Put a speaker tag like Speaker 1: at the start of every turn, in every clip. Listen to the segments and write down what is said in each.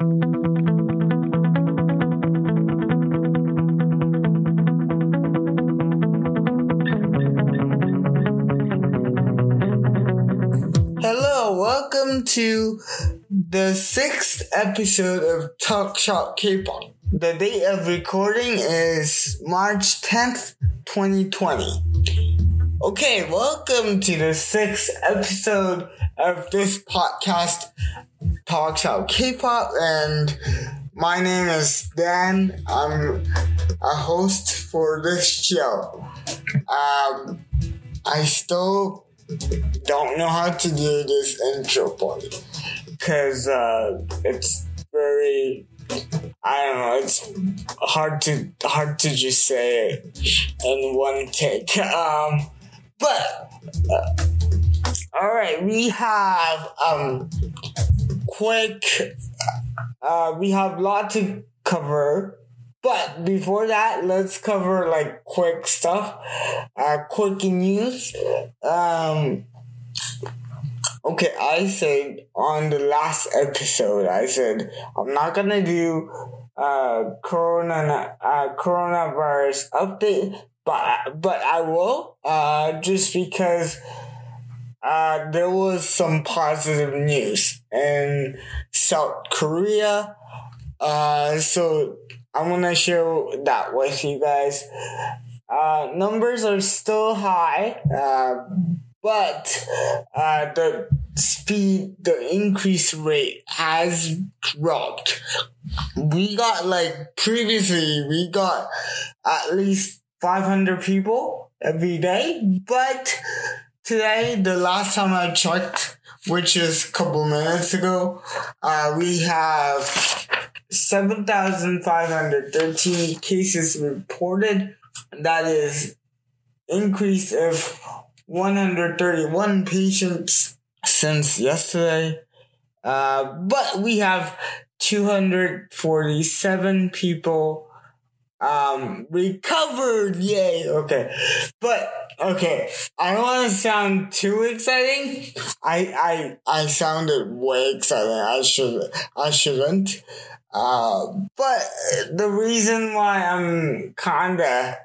Speaker 1: Hello, welcome to the sixth episode of Talk Shop K-pop. The date of recording is March 10th, 2020. Okay, welcome to the sixth episode of this podcast, Talk about K-pop, and my name is Dan. I'm a host for this show. Um, I still don't know how to do this intro part because uh, it's very I don't know. It's hard to hard to just say it in one take. Um, but uh, all right, we have um quick. Uh, we have a lot to cover. But before that, let's cover like quick stuff, uh, quick news. Um, okay, I said on the last episode, I said I'm not gonna do uh corona uh coronavirus update, but but I will uh just because uh there was some positive news in South Korea. Uh, so I'm gonna share that with you guys. Uh, numbers are still high, uh, but uh, the speed, the increase rate has dropped. We got like previously, we got at least 500 people every day, but today, the last time I checked, which is a couple minutes ago, uh, we have 7,513 cases reported. That is increase of 131 patients since yesterday. Uh, but we have 247 people um recovered yay okay. But okay i don't want to sound too exciting. I i i sounded way excited i should i shouldn't. Uh but the reason why i'm kinda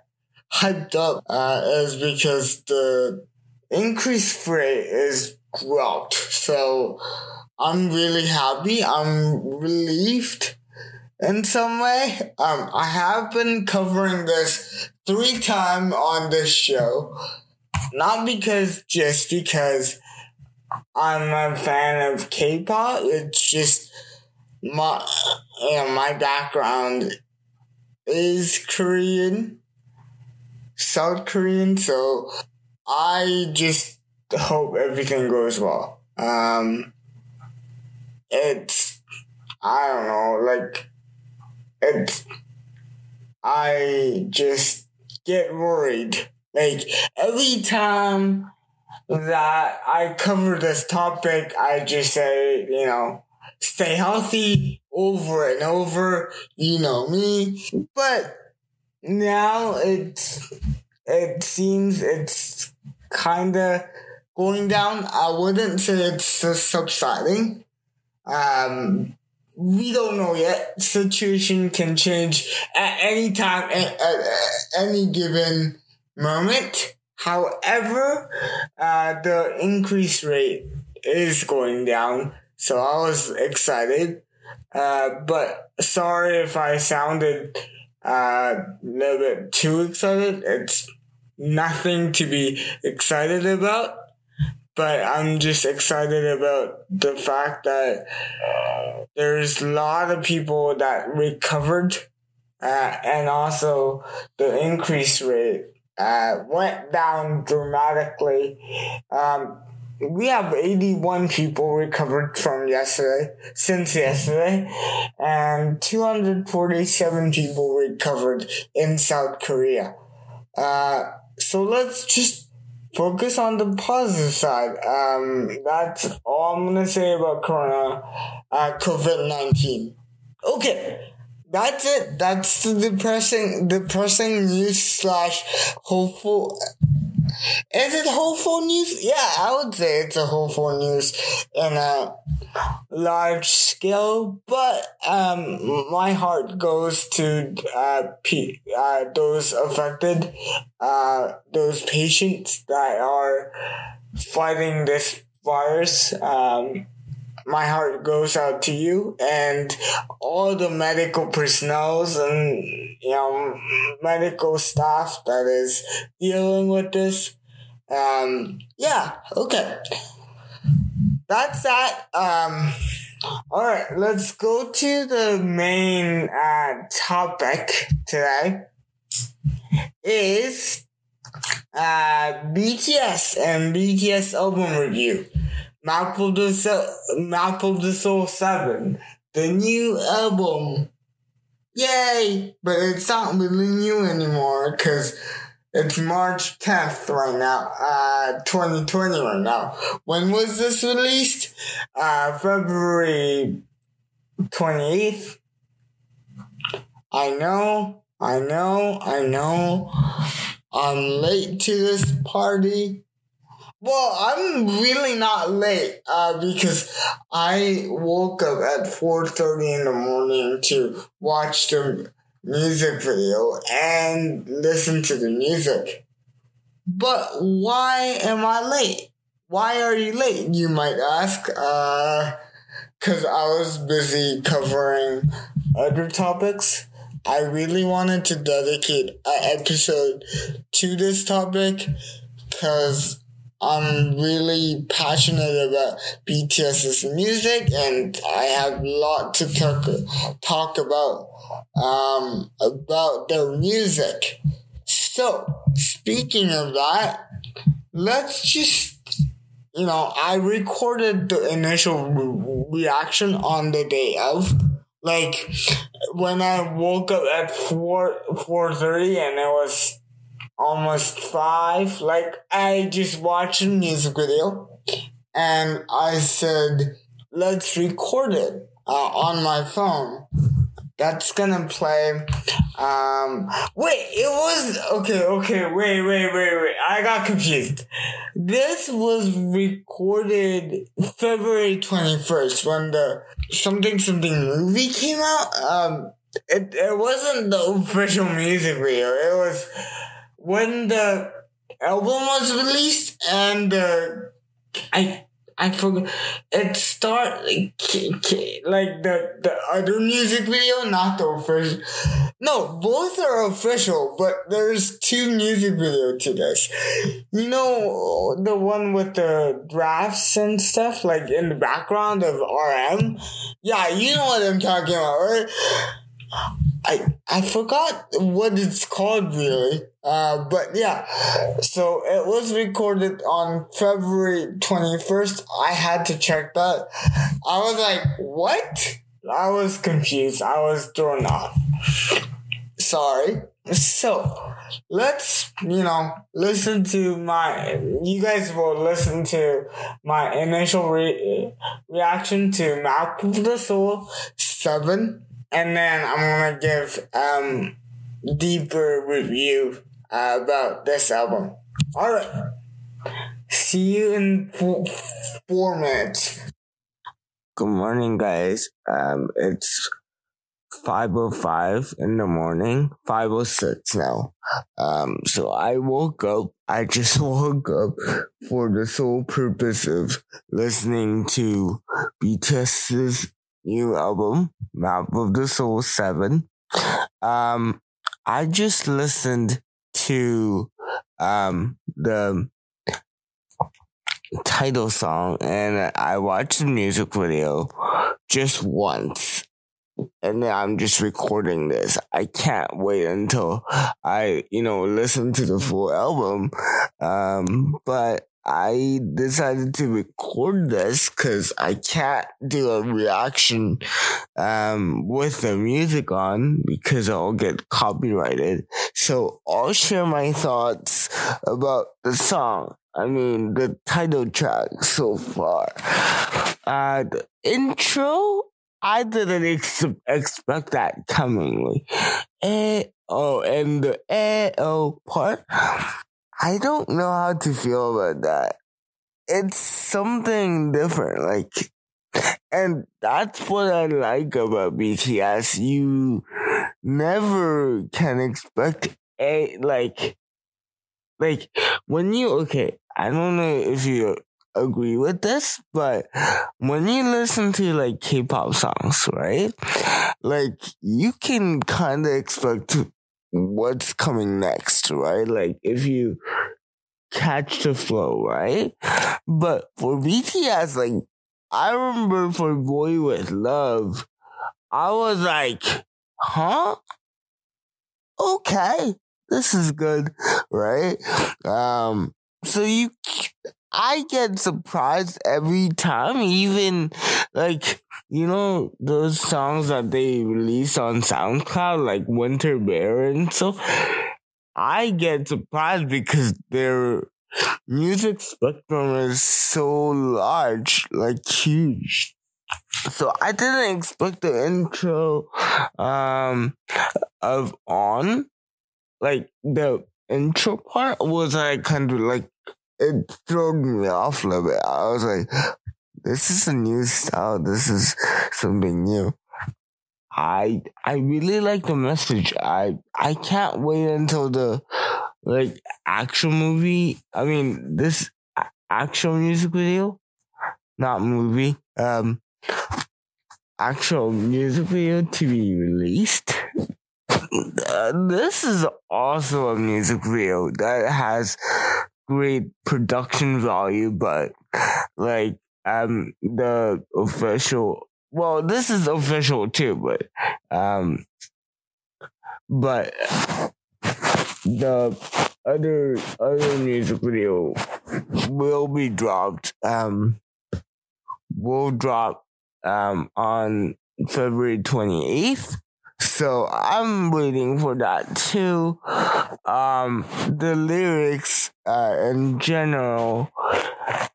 Speaker 1: hyped up uh is because the increase rate is dropped. So i'm really happy. I'm relieved in some way. Um, I have been covering this three times on this show. Not because, just because I'm a fan of K-pop. It's just my, you know, my background is Korean, South Korean, so I just hope everything goes well. Um, it's, I don't know, like, it's I just get worried. Like every time that I cover this topic, I just say, you know, stay healthy over and over. You know me. But now it's, it seems it's kind of going down. I wouldn't say it's subsiding. Um, we don't know yet. Situation can change at any time, at, at, at any given moment. However, uh, the increase rate is going down, so I was excited. Uh, but sorry if I sounded uh, a little bit too excited. It's nothing to be excited about but I'm just excited about the fact that there's a lot of people that recovered, uh, and also the increase rate uh, went down dramatically. Um, we have 81 people recovered from yesterday, since yesterday, and 247 people recovered in South Korea. Uh, so let's just focus on the positive side. Um, that's all I'm gonna say about Corona, uh, COVID nineteen. Okay, that's it. That's the depressing, depressing news slash hopeful Is it hopeful news? Yeah, I would say it's a hopeful news in a large scale, but um, my heart goes to uh, uh, those affected, uh, those patients that are fighting this virus. Um, my heart goes out to you and all the medical personnel and you know medical staff that is dealing with this. Um, yeah, okay. That's that. Um, all right, let's go to the main uh, topic today. Is uh, BTS and BTS album review. Soul, Map the Soul 7, the new album. Yay! But it's not really new anymore because it's March 10th right now, uh, 2020 right now. When was this released? Uh, February 28th. I know, I know, I know. I'm late to this party. Well, I'm really not late uh, because I woke up at 4.30 in the morning to watch the music video and listen to the music. But why am I late? Why are you late, you might ask? Uh, cause I was busy covering other topics. I really wanted to dedicate an episode to this topic because I'm really passionate about BTS's music and I have a lot to talk, talk about um, about their music. So, speaking of that, let's just you know, I recorded the initial re- reaction on the day of like when I woke up at 4 4:30 and it was almost five. Like I just watched a music video and I said, let's record it uh, on my phone. That's gonna play. Um, wait, it was okay. Okay, wait, wait, wait, wait. I got confused. This was recorded February twenty first when the something something movie came out. Um, it it wasn't the official music video. It was when the album was released and uh, I I forgot it start like, like the the other music video, not the official. No, both are official, but there's two music video to this. You know the one with the drafts and stuff, like in the background of RM. Yeah, you know what I'm talking about, right? I I forgot what it's called really. Uh, but yeah, so it was recorded on February 21st. I had to check that. I was like, what? I was confused. I was thrown off. Sorry. So let's, you know, listen to my, you guys will listen to my initial re- reaction to Map of the Soul 7 and then I'm gonna give um deeper review about this album. All right, see you in four, four minutes. Good morning, guys. Um, it's 5.05 in the morning, 5.06 now. Um, so I woke up. I just woke up for the sole purpose of listening to BTS's new album, Map of the Soul 7. Um, I just listened to um, the title song and I watched the music video just once. And then I'm just recording this. I can't wait until I, you know, listen to the full album. Um, but I decided to record this because I can't do a reaction um, with the music on because I'll get copyrighted. So I'll share my thoughts about the song. I mean, the title track so far. Uh, the intro, I didn't ex- expect that coming. Eh, oh, and the eh, oh part. I don't know how to feel about that. It's something different, like, and that's what I like about BTS. You never can expect a like, like when you okay. I don't know if you agree with this, but when you listen to like K-pop songs, right? Like you can kind of expect what's coming next, right? Like if you catch the flow, right? But for BTS, like I remember for Boy with Luv, I was like, huh? Okay, this is good, right? Um, so you I get surprised every time, even like, you know, those songs that they release on SoundCloud, like Winter Bear and so. I get surprised because their music spectrum is so large, like huge. So I didn't expect the intro um of on like the intro part was like kind of like it threw me off a little bit. I was like, this is a new style. This is something new. I I really like the message. I I can't wait until the like actual movie. I mean, this actual music video, not movie. Um, actual music video to be released. This is also a music video that has great production value, but like um the official well this is official too, but um but the other other music video will be dropped um will drop um on February 28th so I'm waiting for that too. Um, the lyrics, uh, in general,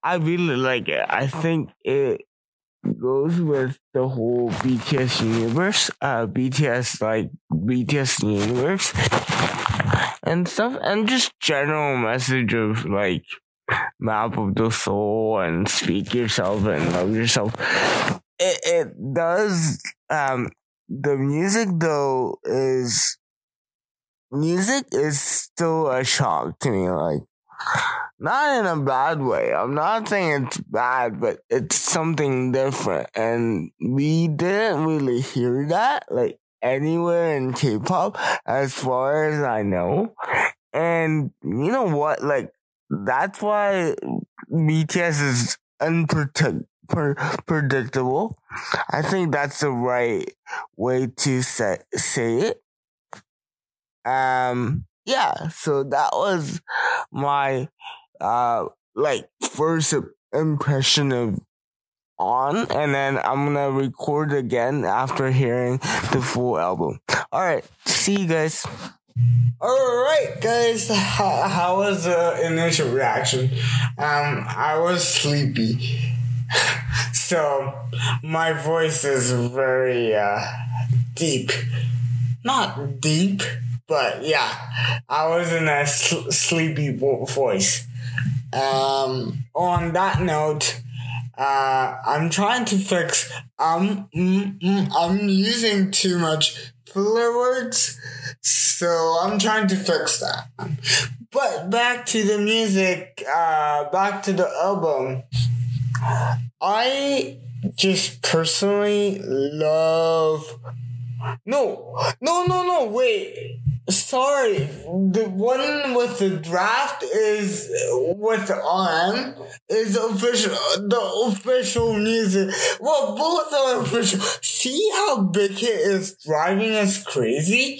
Speaker 1: I really like it. I think it goes with the whole BTS universe, uh, BTS like BTS universe and stuff, and just general message of like map of the soul and speak yourself and love yourself. It it does um the music though is music is still a shock to me. Like, not in a bad way. I'm not saying it's bad, but it's something different. And we didn't really hear that, like, anywhere in K pop, as far as I know. And you know what? Like, that's why BTS is unpredictable. I think that's the right way to say say it. Um, yeah. So that was my uh like first impression of on, and then I'm gonna record again after hearing the full album. All right. See you guys. All right, guys. How, how was the initial reaction? Um, I was sleepy so my voice is very uh, deep. Not deep, but yeah, I was in a sl- sleepy voice. Um, on that note, uh, I'm trying to fix. Um, mm, mm, I'm using too much filler words, so I'm trying to fix that. But back to the music. Uh, back to the album. I just personally love. No, no, no, no, wait. Sorry. The one with the draft is with RM is official, the official music. Well, both are official. See how Big Hit is driving us crazy?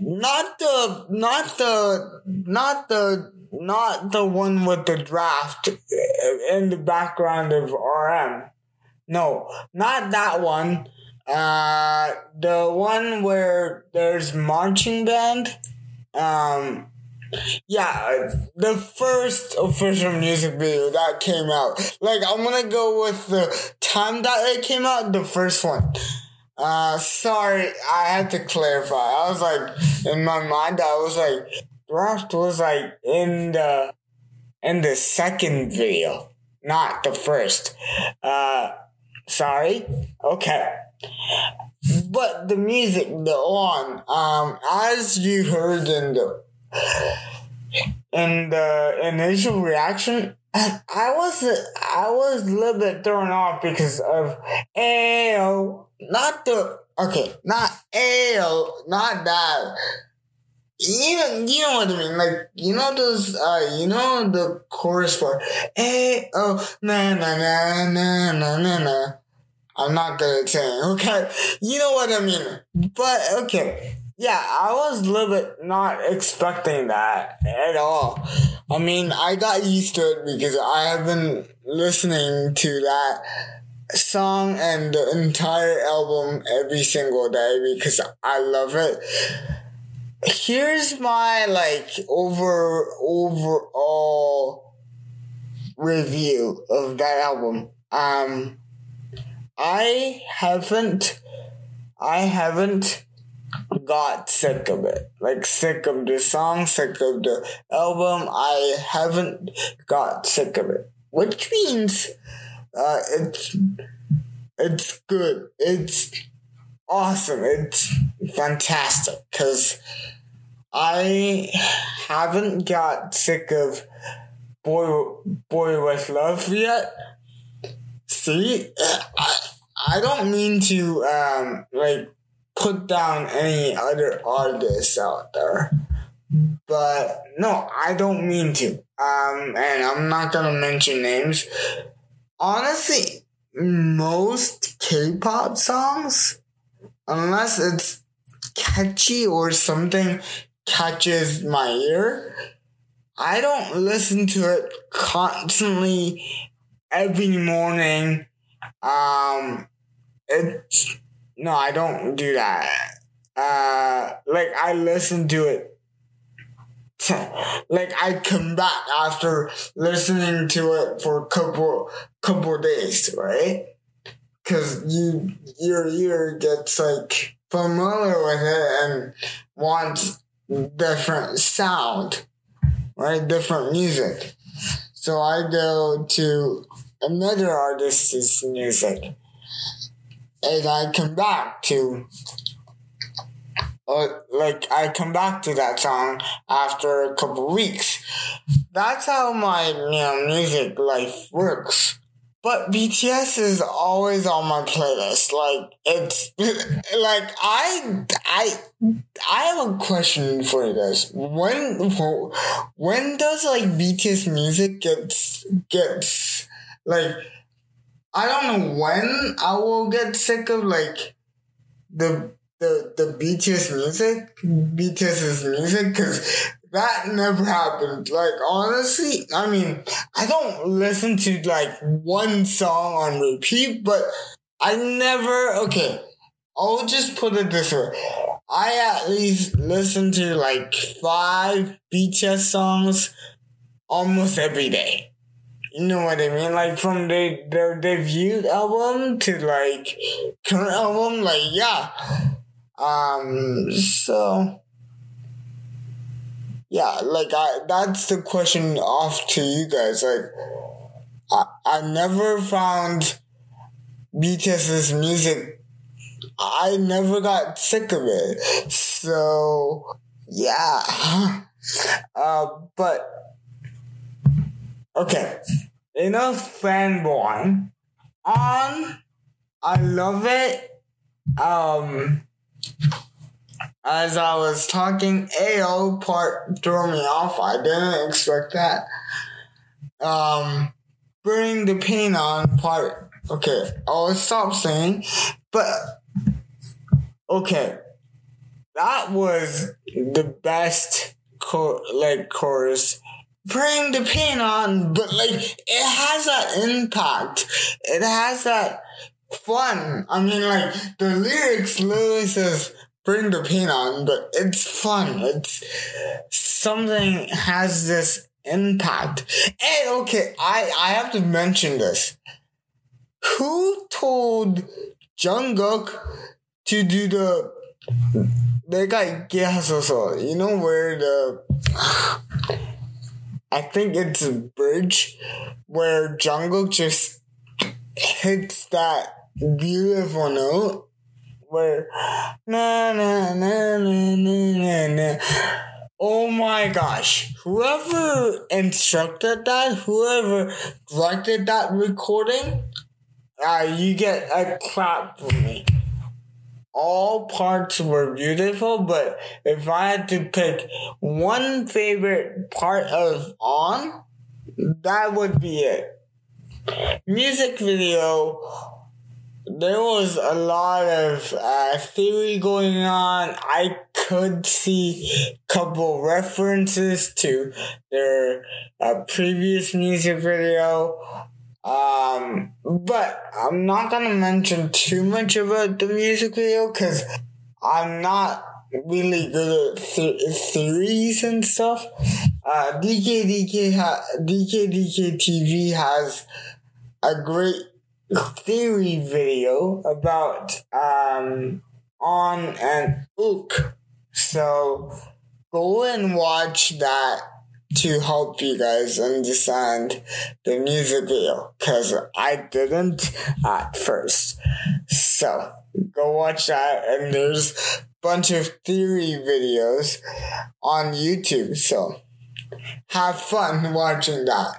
Speaker 1: Not the, not the, not the not the one with the draft in the background of RM. No, not that one. Uh, the one where there's marching band. Um, yeah, the first official music video that came out. Like, I'm gonna go with the time that it came out, the first one. Uh, sorry, I had to clarify. I was like, in my mind, I was like, Raft was like in the in the second video, not the first. Uh, sorry. Okay. But the music, the on, um, as you heard in the in the initial reaction, I was I was a little bit thrown off because of Ayo, not the okay, not Ayo, not that. You know, you know what I mean? Like you know those, uh, you know the chorus Ayo, na na na na na na na. I'm not good at saying, okay? You know what I mean? But okay. Yeah, I was a little bit not expecting that at all. I mean, I got used to it because I have been listening to that song and the entire album every single day because I love it. Here's my like over overall review of that album. Um I haven't I haven't got sick of it. Like sick of the song, sick of the album. I haven't got sick of it. Which means uh, it's it's good. It's awesome. It's fantastic because I haven't got sick of boy boy with love yet. See, I, I don't mean to um like put down any other artists out there. But no, I don't mean to. Um, and I'm not gonna mention names. Honestly, most K-pop songs, unless it's catchy or something catches my ear, I don't listen to it constantly every morning. Um, it's no, I don't do that. Uh, like I listen to it. like I come back after listening to it for a couple couple days, right? Cause you your ear gets like familiar with it and wants different sound, right? Different music. So I go to another artist's music and I come back to uh, like I come back to that song after a couple weeks. That's how my you know music life works. But BTS is always on my playlist. Like it's like I I I have a question for you guys. When when does like BTS music gets gets like I don't know when I will get sick of like the the the BTS music, BTS's music, because that never happened. Like honestly, I mean, I don't listen to like one song on repeat, but I never. Okay, I'll just put it this way: I at least listen to like five BTS songs almost every day. You know what I mean? Like from the, their debut album to like current album, like yeah. Um so yeah, like I that's the question off to you guys. Like I I never found BTS's music I never got sick of it. So yeah. Uh but Okay, enough fanboy. On, I love it. Um, as I was talking, AO part threw me off. I didn't expect that. Um, bring the pain on part. Okay, I'll stop saying, but okay, that was the best co- like chorus bring the pain on, but like it has that impact. It has that fun. I mean, like the lyrics literally says bring the pain on, but it's fun. It's something has this impact. And okay, I I have to mention this. Who told Jungkook to do the they got. You know where the I think it's a bridge where Jungkook just hits that beautiful note where na na na na na na. Oh my gosh! Whoever instructed that, whoever directed that recording, uh, you get a clap from me all parts were beautiful, but if I had to pick one favorite part of On, that would be it. Music video, there was a lot of uh, theory going on. I could see couple references to their uh, previous music video. Um, but I'm not gonna mention too much about the music video because I'm not really good at th- theories and stuff. Uh, DKDK ha- DKDK TV has a great theory video about um on and ook. So go and watch that to help you guys understand the music video because I didn't at first. So go watch that and there's a bunch of theory videos on YouTube. So have fun watching that.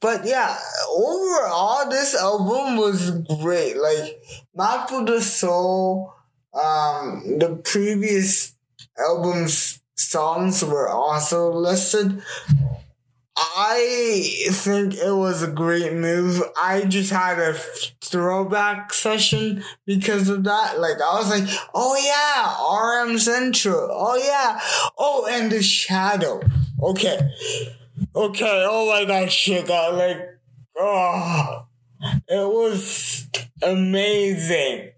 Speaker 1: But yeah, overall this album was great. Like Map of the Soul, um, the previous albums songs were also listed. I think it was a great move. I just had a throwback session because of that. Like, I was like, oh yeah, RM Central. Oh yeah. Oh, and the shadow. Okay. Okay. Oh my gosh, shit got like, oh, it was amazing.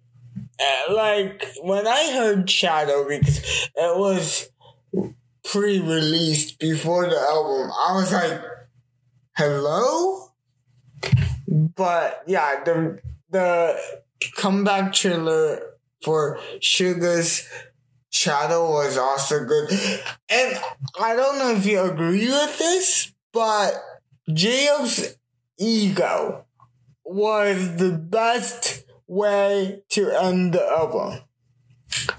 Speaker 1: Like, when I heard Shadow, because it was pre-released before the album, I was like, "Hello," but yeah, the the comeback trailer for Suga's Shadow was also good, and I don't know if you agree with this, but J.Hope's ego was the best way to end the album.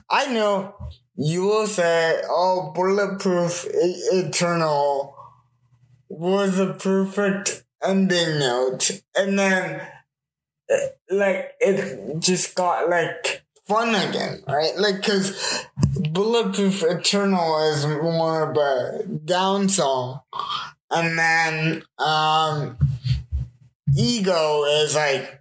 Speaker 1: I know you will say, oh, Bulletproof Eternal was a perfect ending note. And then, like, it just got, like, fun again, right? Like, cause Bulletproof Eternal is more of a down song. And then, um, Ego is like,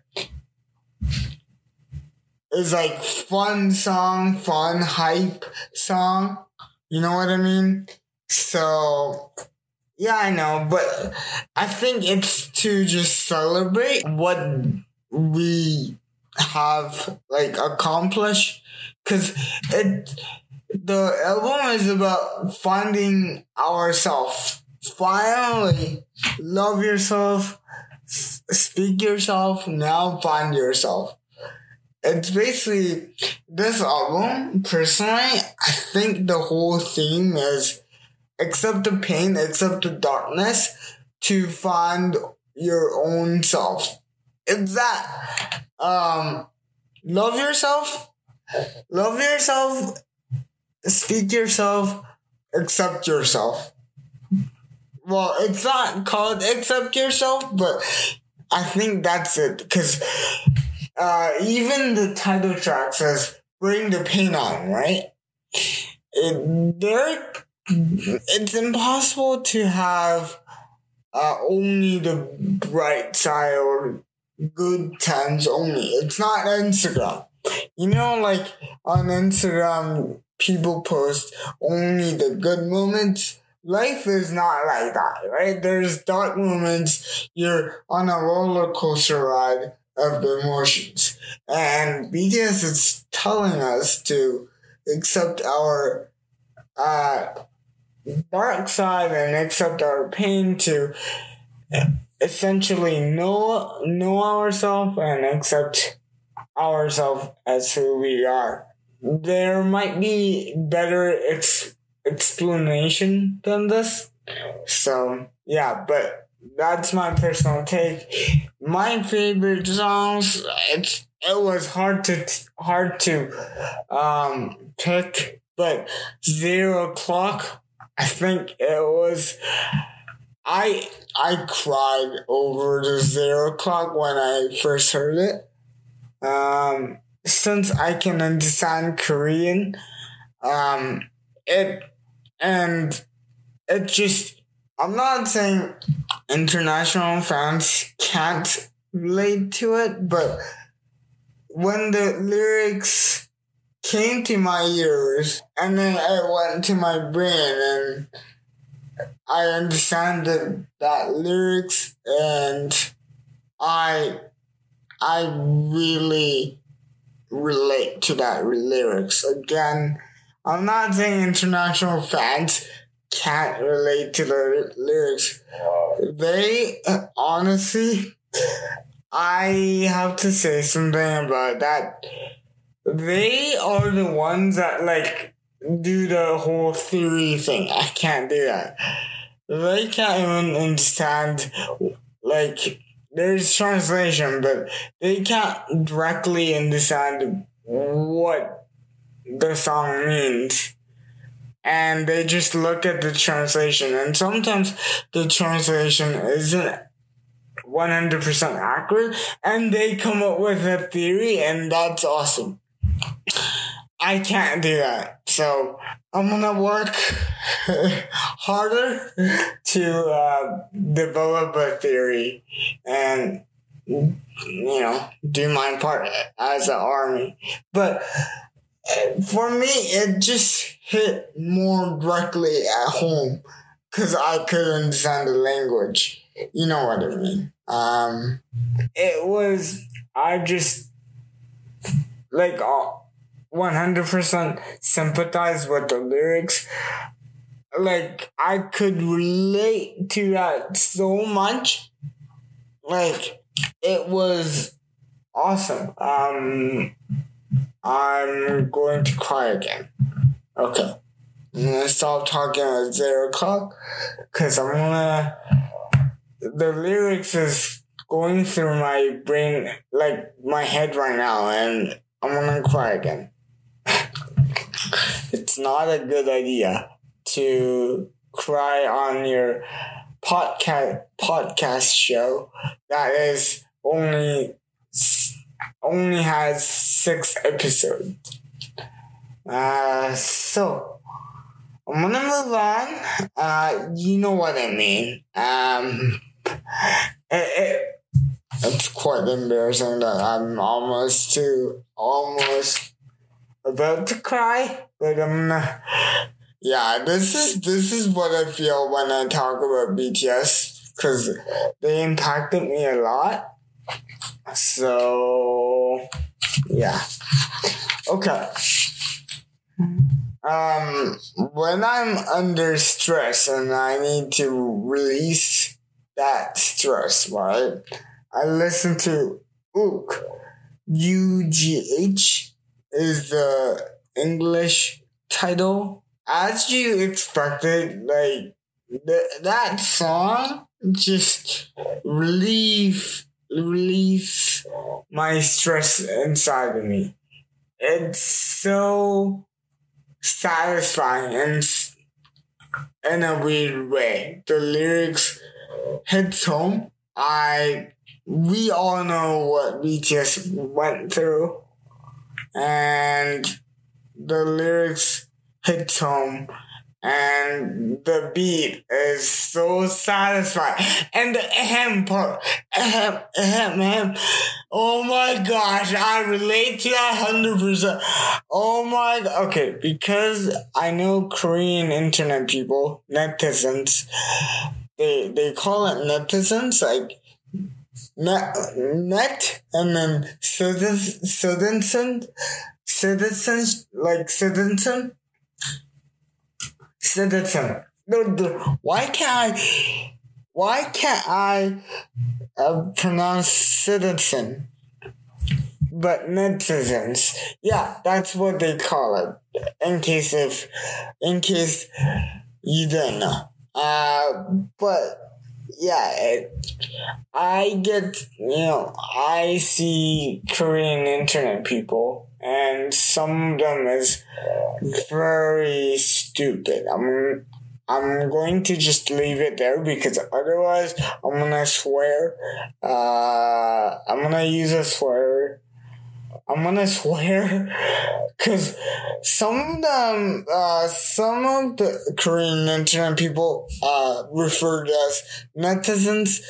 Speaker 1: is like fun song, fun hype song. You know what I mean? So yeah, I know, but I think it's to just celebrate what we have like accomplished because it the album is about finding ourselves finally love yourself speak yourself now find yourself it's basically this album. Personally, I think the whole theme is accept the pain, accept the darkness to find your own self. It's that. Um, love yourself, love yourself, speak yourself, accept yourself. Well, it's not called accept yourself, but I think that's it because uh, even the title track says "Bring the Pain On," right? It, there, it's impossible to have uh, only the bright side or good times only. It's not Instagram. You know, like on Instagram, people post only the good moments. Life is not like that, right? There's dark moments. You're on a roller coaster ride of the emotions. And BTS is telling us to accept our uh, dark side and accept our pain to essentially know know ourselves and accept ourselves as who we are. there might be better ex- explanation than this. So yeah, but that's my personal take. My favorite songs. It's it was hard to hard to um, pick, but zero o'clock. I think it was. I I cried over the zero o'clock when I first heard it. Um, since I can understand Korean, um, it and it just I'm not saying international fans can't relate to it, but when the lyrics came to my ears and then it went to my brain and I understand the, that lyrics and I I really relate to that lyrics. Again, I'm not saying international fans can't relate to the lyrics. They honestly, I have to say something about that. They are the ones that like do the whole theory thing. I can't do that. They can't even understand like there's translation, but they can't directly understand what the song means. And they just look at the translation, and sometimes the translation isn't 100% accurate, and they come up with a theory, and that's awesome. I can't do that. So I'm gonna work harder to uh, develop a theory and you know do my part as an army. But for me, it just hit more directly at home because I couldn't understand the language. You know what I mean? Um, it was I just like. Uh, 100% sympathize with the lyrics. Like, I could relate to that so much. Like, it was awesome. Um, I'm going to cry again. Okay. I'm gonna stop talking at zero o'clock because I'm gonna. The lyrics is going through my brain, like my head right now, and I'm gonna cry again it's not a good idea to cry on your podcast podcast show that is only only has six episodes. Uh, so I'm gonna move on. Uh, you know what I mean. Um, it, it, it's quite embarrassing that I'm almost to almost about to cry, but I'm not. Yeah, this is this is what I feel when I talk about BTS because they impacted me a lot. So yeah, okay. Um, when I'm under stress and I need to release that stress, right? I listen to Ook, U G H is the English title. As you expected, like th- that song just relieve relieves my stress inside of me. It's so satisfying and in a weird way. The lyrics hits home. I we all know what BTS went through and the lyrics hit home and the beat is so satisfying. And the ahem part, ahem, ahem, ahem. Oh my gosh, I relate to that hundred percent. Oh my, okay, because I know Korean internet people, netizens, they they call it netizens, like net, net and then citizen, citizens, like citizen, citizen. Why can't I? Why can't I uh, pronounce citizen? but netizens. Yeah, that's what they call it. In case if, in case you didn't know. Uh, but yeah, it, I get, you know, I see Korean internet people, and some of them is very stupid. I'm, I'm going to just leave it there because otherwise I'm gonna swear. Uh, I'm gonna use a swear I'm gonna swear, cause some of them, uh, some of the Korean internet people, uh, referred as netizens,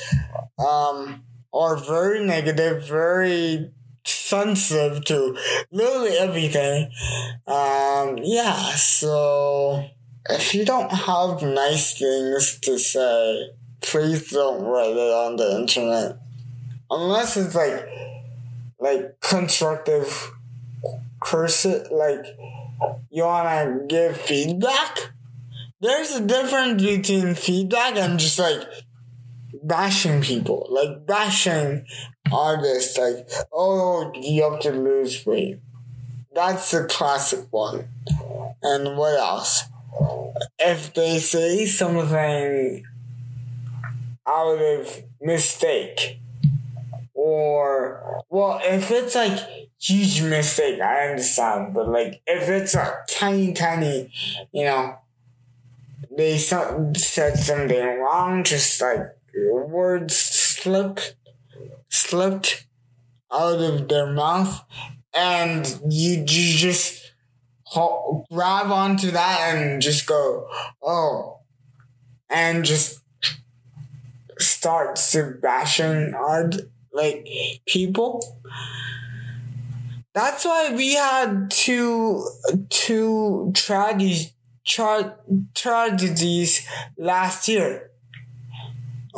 Speaker 1: um, are very negative, very sensitive to literally everything. Um, yeah, so if you don't have nice things to say, please don't write it on the internet. Unless it's like, like constructive cursive like you wanna give feedback there's a difference between feedback and just like bashing people. Like bashing artists like oh you have to lose weight. That's the classic one. And what else? If they say something out of mistake or well, if it's like huge mistake, I understand. But like if it's a tiny, tiny, you know, they said something wrong, just like words slipped, slipped out of their mouth, and you, you just ho- grab onto that and just go, oh, and just start bashing art like people. That's why we had two two tragedies tra- tragedies last year.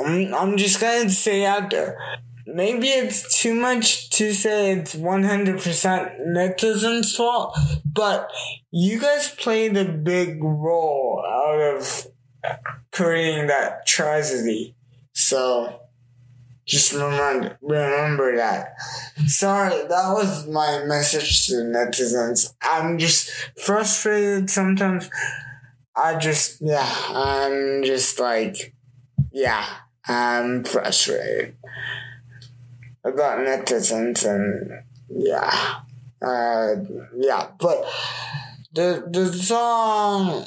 Speaker 1: I'm I'm just gonna say out there. Maybe it's too much to say it's 100% netizens' fault, but you guys played a big role out of creating that tragedy. So, just remember, remember that. Sorry, that was my message to netizens. I'm just frustrated sometimes. I just, yeah, I'm just like, yeah, I'm frustrated. About netizens and yeah, uh, yeah, but the the song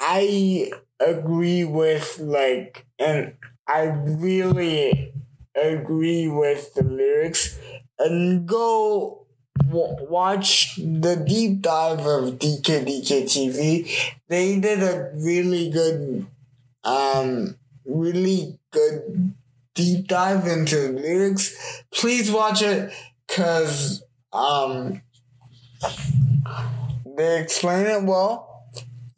Speaker 1: I agree with like and I really agree with the lyrics. And go w- watch the deep dive of DKDK TV. They did a really good, um, really good deep dive into the lyrics. Please watch it because um, they explain it well.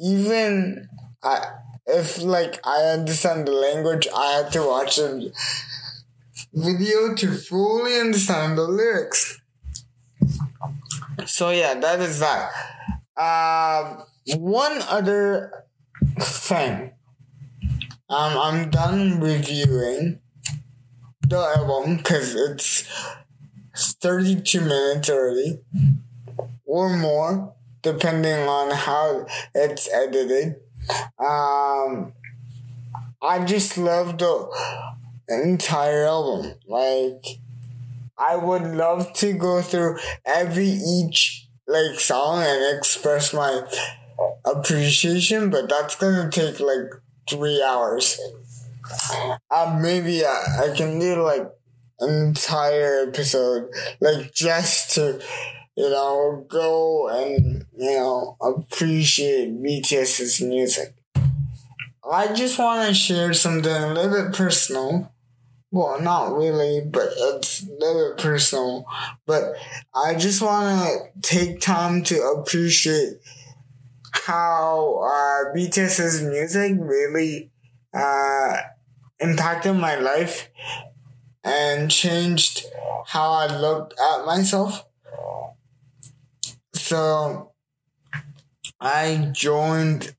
Speaker 1: Even I, if like I understand the language, I have to watch the video to fully understand the lyrics. So yeah, that is that. Uh, one other thing. Um, I'm done reviewing the album because it's 32 minutes already or more, depending on how it's edited. Um, I just love the entire album. Like, I would love to go through every each like song and express my appreciation, but that's gonna take like three hours. Uh, maybe I, I can do like an entire episode, like just to, you know, go and, you know, appreciate BTS's music. I just want to share something a little bit personal well, not really, but it's a little bit personal. But I just want to take time to appreciate how uh, BTS's music really uh, impacted my life and changed how I looked at myself. So I joined,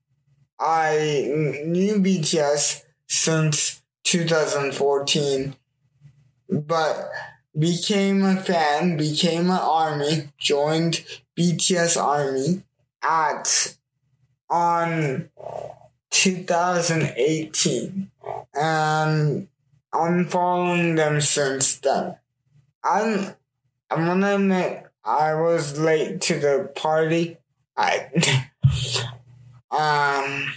Speaker 1: I knew BTS since 2014. But became a fan, became an army, joined BTS Army at on 2018 and I'm following them since then. I'm I'm gonna admit I was late to the party. I um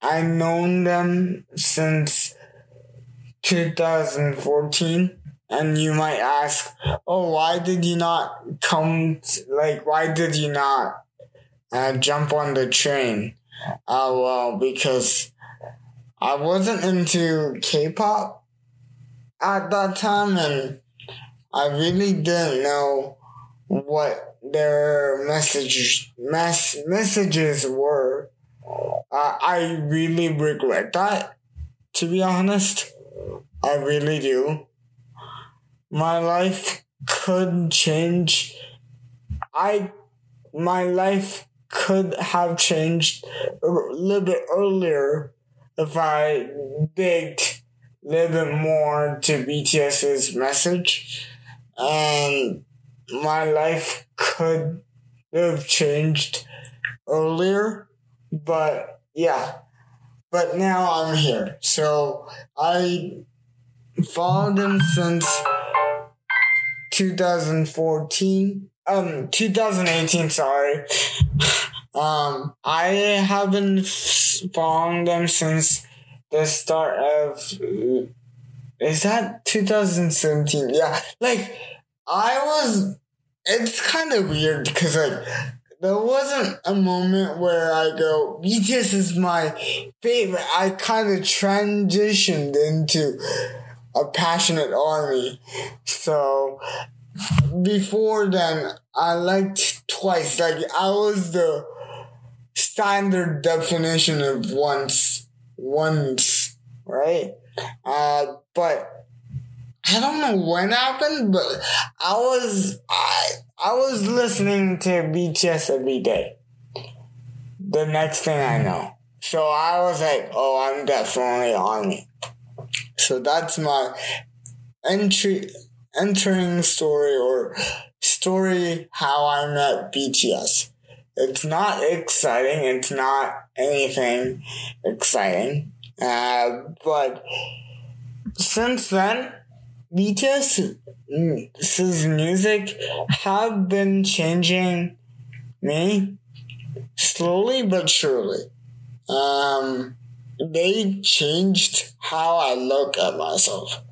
Speaker 1: I've known them since 2014 and you might ask, "Oh, why did you not come t- like why did you not uh, jump on the train?" Uh, well, because I wasn't into K-pop at that time and I really didn't know what their messages mess, messages were. Uh, I really regret that, to be honest. I really do. My life could change. I, my life could have changed a little bit earlier if I digged a little bit more to BTS's message. And my life could have changed earlier, but yeah. But now I'm here. So I followed him since 2014. Um, 2018, sorry. Um, I have been following them since the start of. Is that 2017? Yeah. Like, I was. It's kind of weird because, like, there wasn't a moment where I go, BTS is my favorite. I kind of transitioned into a passionate army. So before then, I liked twice. Like I was the standard definition of once, once, right? Uh, but I don't know when happened, but I was I I was listening to BTS every day. The next thing I know, so I was like, oh, I'm definitely army. So that's my entry entering story or story how I met BTS. It's not exciting. It's not anything exciting. Uh, but since then, BTS's music have been changing me slowly but surely. Um, they changed how I look at myself.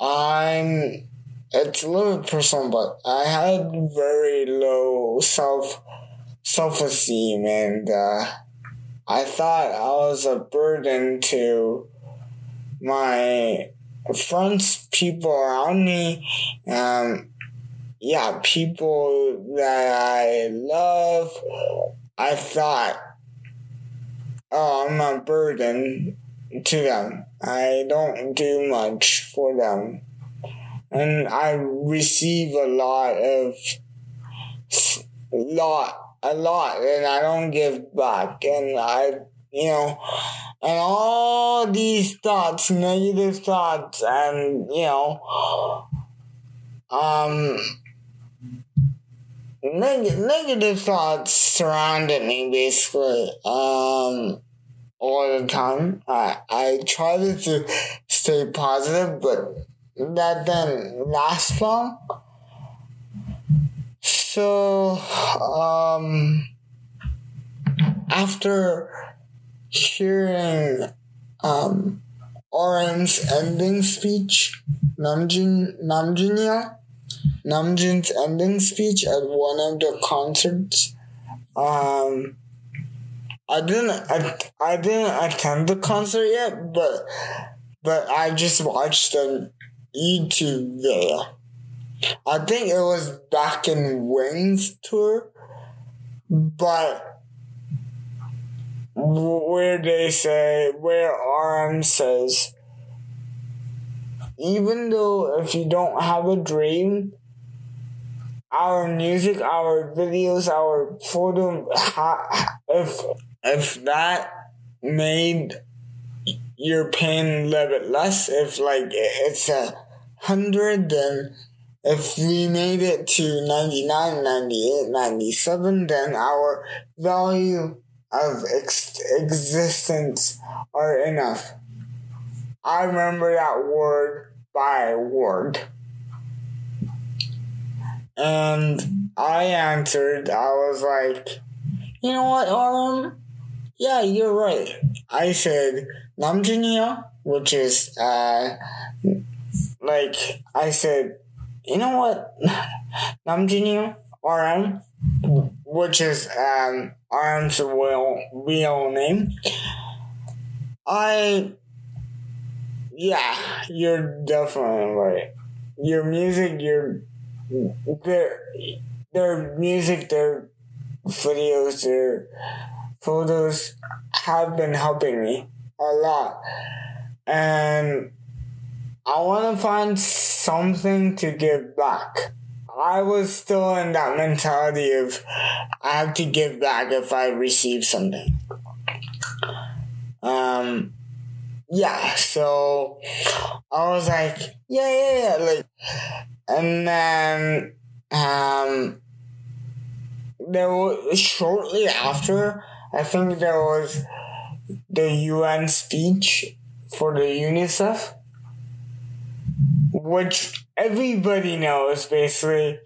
Speaker 1: I'm it's a little personal, but I had very low self self esteem, and uh, I thought I was a burden to my friends, people around me, um, yeah, people that I love. I thought, oh, I'm a burden to them. I don't do much for them. And I receive a lot of, lot, a lot, and I don't give back. And I, you know, and all these thoughts, negative thoughts, and, you know, um, neg- negative thoughts surrounded me basically. Um, all the time. I I try to stay positive, but that didn't last long. So um, after hearing um, ending speech, Namjoon Namjoon Namjoon's ending speech at one of the concerts, um, I didn't I, I didn't attend the concert yet, but but I just watched the YouTube video. I think it was back in Wings tour, but where they say where RM says even though if you don't have a dream our music, our videos, our photo, if if that made your pain a little bit less, if like it's a 100, then if we made it to 99, 98, 97, then our value of ex- existence are enough. I remember that word by word. And I answered, I was like, you know what, RM? Yeah, you're right. I said Namjoon-ah, which is, uh, like, I said, you know what, Namjoon-ah, RM, which is, um, RM's real, real name. I, yeah, you're definitely right. Your music, your, their, their music, their videos, their photos have been helping me a lot. And I want to find something to give back. I was still in that mentality of I have to give back if I receive something. Um, yeah, so I was like, yeah, yeah, yeah, like, and then, um, there was shortly after, I think there was the UN speech for the UNICEF, which everybody knows basically.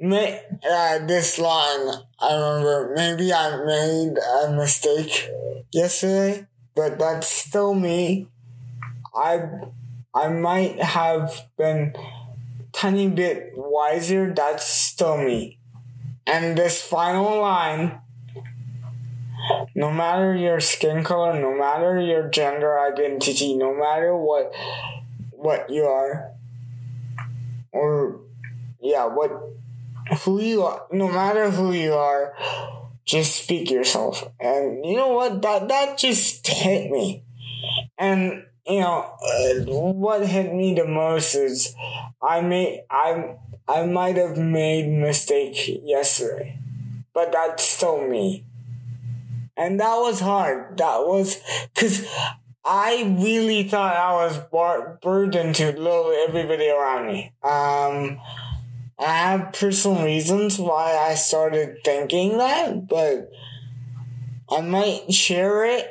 Speaker 1: May, uh, this line, I remember maybe I made a mistake yesterday, but that's still me. I I might have been tiny bit wiser. That's still me. And this final line, no matter your skin color, no matter your gender identity, no matter what what you are, or yeah, what who you are, no matter who you are, just speak yourself. And you know what? That that just hit me. And you know uh, what hit me the most is I made I I might have made mistake yesterday, but that's still me. And that was hard. That was because I really thought I was bar- burdened to love everybody around me. Um, I have personal reasons why I started thinking that, but I might share it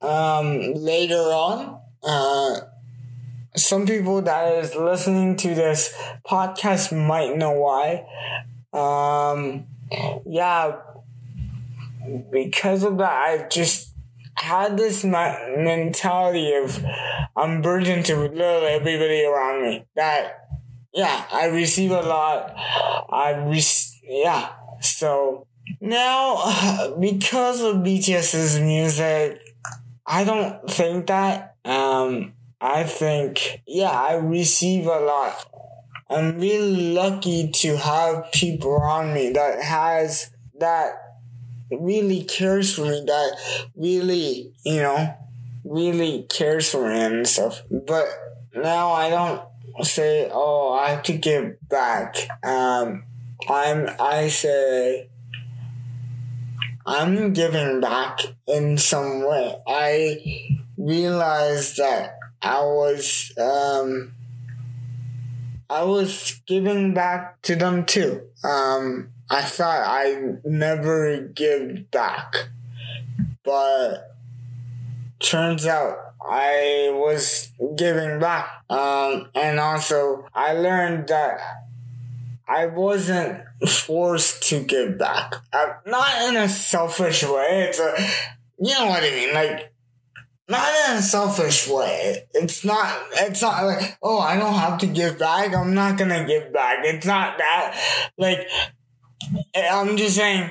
Speaker 1: um, later on. Uh, some people that is listening to this podcast might know why. Um, yeah, because of that, I just had this mentality of I'm burdened to love everybody around me. That yeah, I receive a lot. I re- yeah. So now because of BTS's music, I don't think that. Um, I think yeah, I receive a lot. I'm really lucky to have people around me that has that really cares for me, that really, you know, really cares for me and stuff. But now I don't say, oh, I have to give back. Um, I'm, I say, I'm giving back in some way. I realized that I was, um, I was giving back to them too. Um, I thought I'd never give back, but turns out I was giving back. Um, and also I learned that I wasn't forced to give back. Uh, not in a selfish way. It's a, you know what I mean? Like, not in a selfish way. It's not, it's not like, oh, I don't have to give back. I'm not gonna give back. It's not that. Like, I'm just saying,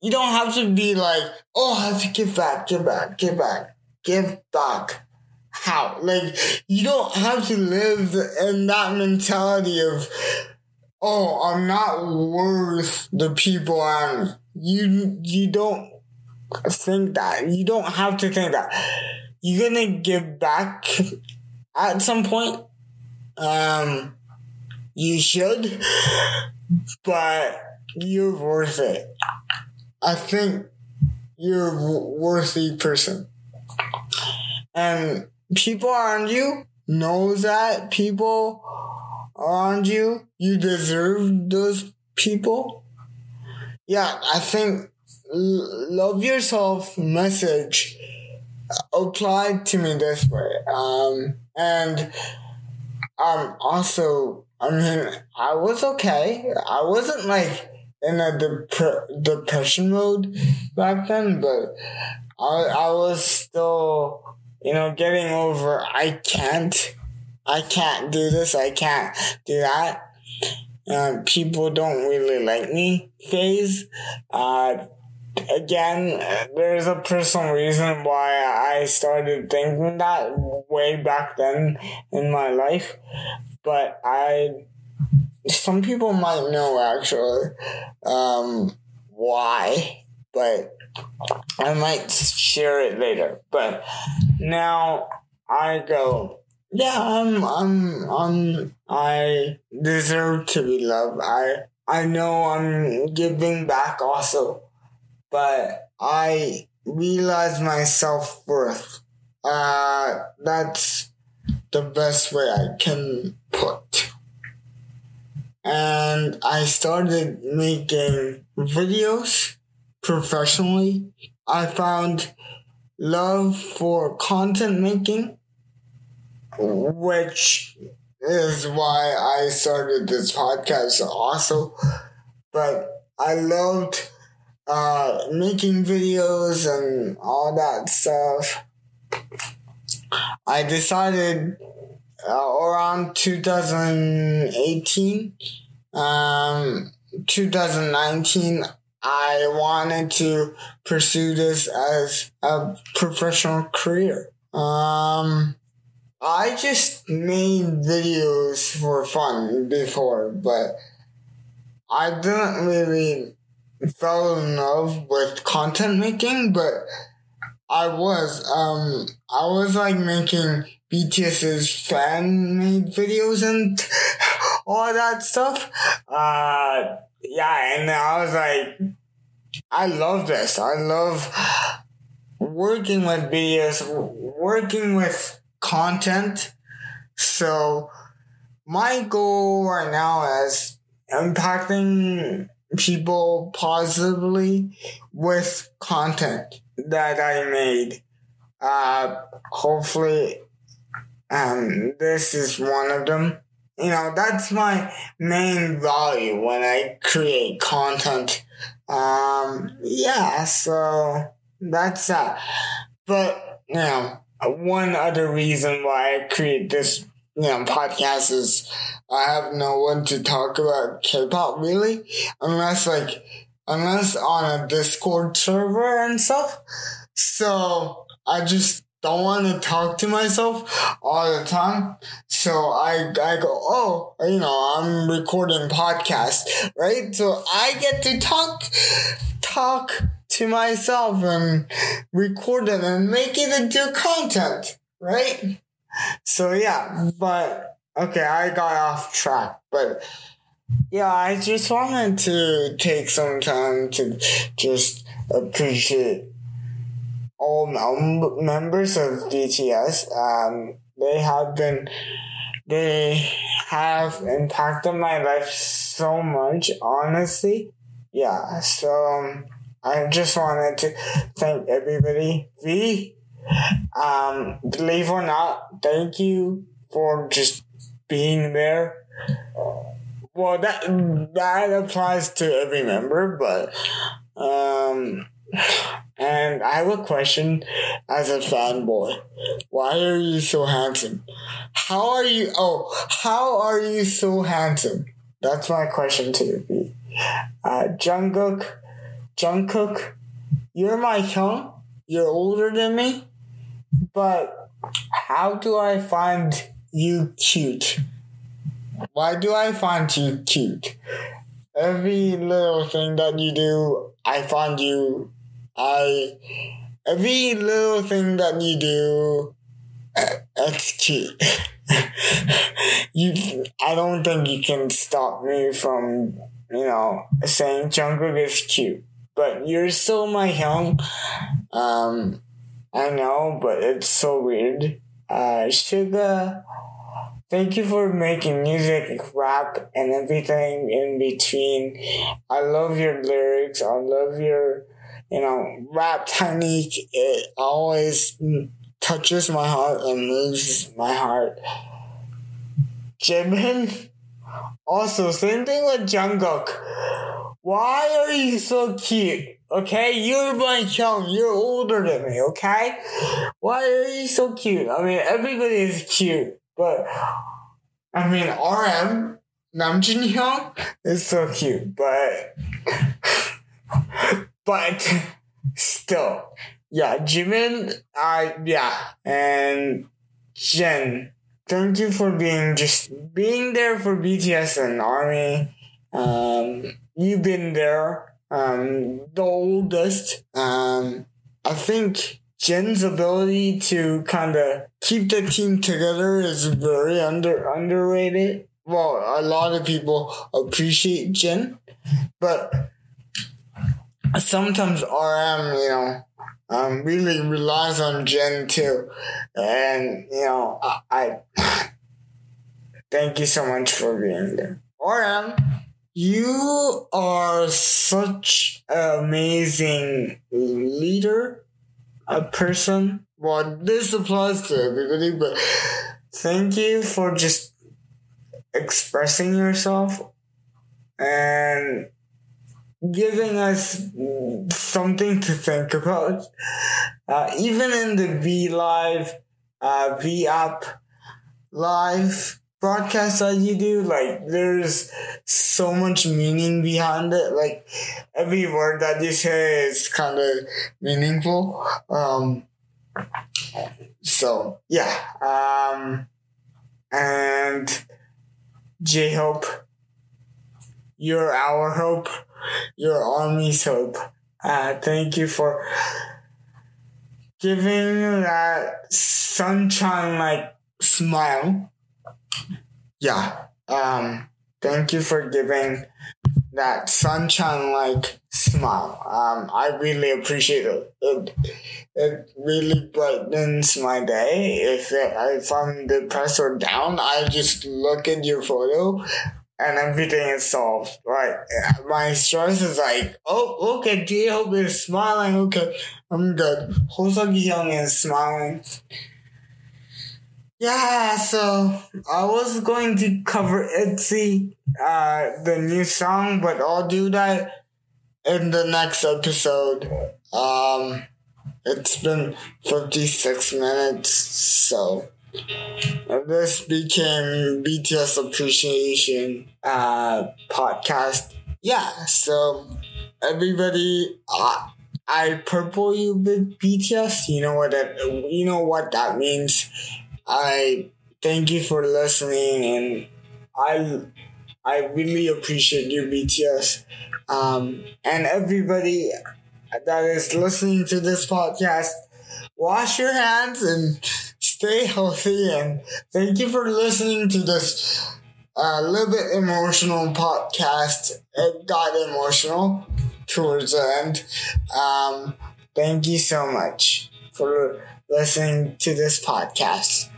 Speaker 1: you don't have to be like, oh, I have to give back, give back, give back, give back. How? Like, you don't have to live in that mentality of, oh, I'm not worth the people I'm. You, you don't think that. You don't have to think that. You're gonna give back at some point. Um, you should, but you're worth it. I think you're a worthy person. And people around you, know that people around you, you deserve those people. Yeah, I think love yourself message applied to me this way. Um, and um, also, I mean, I was okay. I wasn't like in a dep- depression mode back then, but I, I was still, you know, getting over I can't, I can't do this, I can't do that. Uh, people don't really like me phase. Uh, again, there's a personal reason why I started thinking that way back then in my life, but I some people might know actually um, why, but I might share it later. But now I go, yeah, I'm, I'm, I'm, I deserve to be loved. I, I know I'm giving back also, but I realize my self worth. Uh, that's the best way I can put and I started making videos professionally. I found love for content making, which is why I started this podcast also. But I loved uh, making videos and all that stuff. I decided uh, around 2018, um, 2019, I wanted to pursue this as a professional career. Um, I just made videos for fun before, but I didn't really fell in love with content making, but I was, um, I was like making BTS's fan made videos and all that stuff. Uh, yeah, and I was like, I love this. I love working with videos, working with content. So my goal right now is impacting people positively with content that I made. Uh, hopefully um, this is one of them. You know, that's my main value when I create content. Um, yeah, so that's that. But, you know, one other reason why I create this, you know, podcast is I have no one to talk about K-pop really, unless like, unless on a Discord server and stuff. So I just don't want to talk to myself all the time. So I, I go, oh, you know, I'm recording podcast, right? So I get to talk, talk to myself and record it and make it into content, right? So yeah, but okay, I got off track, but yeah, I just wanted to take some time to just appreciate all mem- members of BTS. Um, they have been, they have impacted my life so much, honestly. Yeah, so um, I just wanted to thank everybody. V, um, believe or not, thank you for just being there. Well, that that applies to every member, but um, and I have a question as a fanboy. Why are you so handsome? How are you? Oh, how are you so handsome? That's my question to you. Uh, Jungkook, Jungkook, you're my young. You're older than me, but how do I find you cute? Why do I find you cute? Every little thing that you do, I find you I every little thing that you do, it's cute. you, I don't think you can stop me from, you know, saying Jungkook is cute. But you're still my young. Um, I know, but it's so weird. Uh, thank you for making music, rap, and everything in between. I love your lyrics. I love your, you know, rap technique. It always touches my heart and moves my heart. Jimin, also, same thing with Jungkook. Why are you so cute? Okay, you're my chum. You're older than me. Okay, why are you so cute? I mean, everybody is cute, but I mean, RM Namjoon Hyung is so cute, but but still, yeah, Jimin, I yeah, and Jin. Thank you for being just being there for BTS and Army. Um, you've been there. Um, the oldest. Um, I think Jin's ability to kind of keep the team together is very under underrated. Well, a lot of people appreciate Jen, but sometimes RM, you know, um, really relies on Jin too. And, you know, I, I thank you so much for being there. RM, you are such an amazing leader, a person. Well, this applies to everybody, but thank you for just expressing yourself and giving us something to think about. Uh, even in the V Live, uh, V App Live broadcast that you do, like there's so much meaning behind it. Like every word that you say is kind of meaningful. Um, so yeah, um, and J Hope, you're our hope your army's hope. Uh, thank you for giving that sunshine like smile. Yeah. Um, thank you for giving that sunshine like smile. Um, I really appreciate it. It, it really brightens my day. If, it, if I'm depressed or down, I just look at your photo and everything is solved. Right. My stress is like, oh, okay, J-Hope is smiling. Okay, I'm good. Hosaki Young is smiling. Yeah, so I was going to cover Itzy, uh, the new song, but I'll do that in the next episode. Um, it's been 56 minutes, so this became BTS appreciation uh, podcast. Yeah, so everybody, uh, I purple you with BTS. You know what that you know what that means. I thank you for listening, and I I really appreciate you, BTS, um, and everybody that is listening to this podcast. Wash your hands and stay healthy and thank you for listening to this a uh, little bit emotional podcast. It got emotional towards the end. Um, thank you so much for listening to this podcast.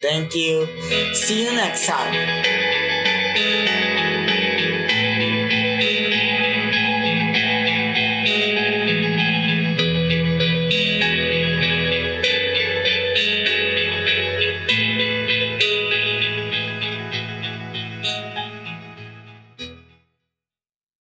Speaker 1: Thank you. See you next time.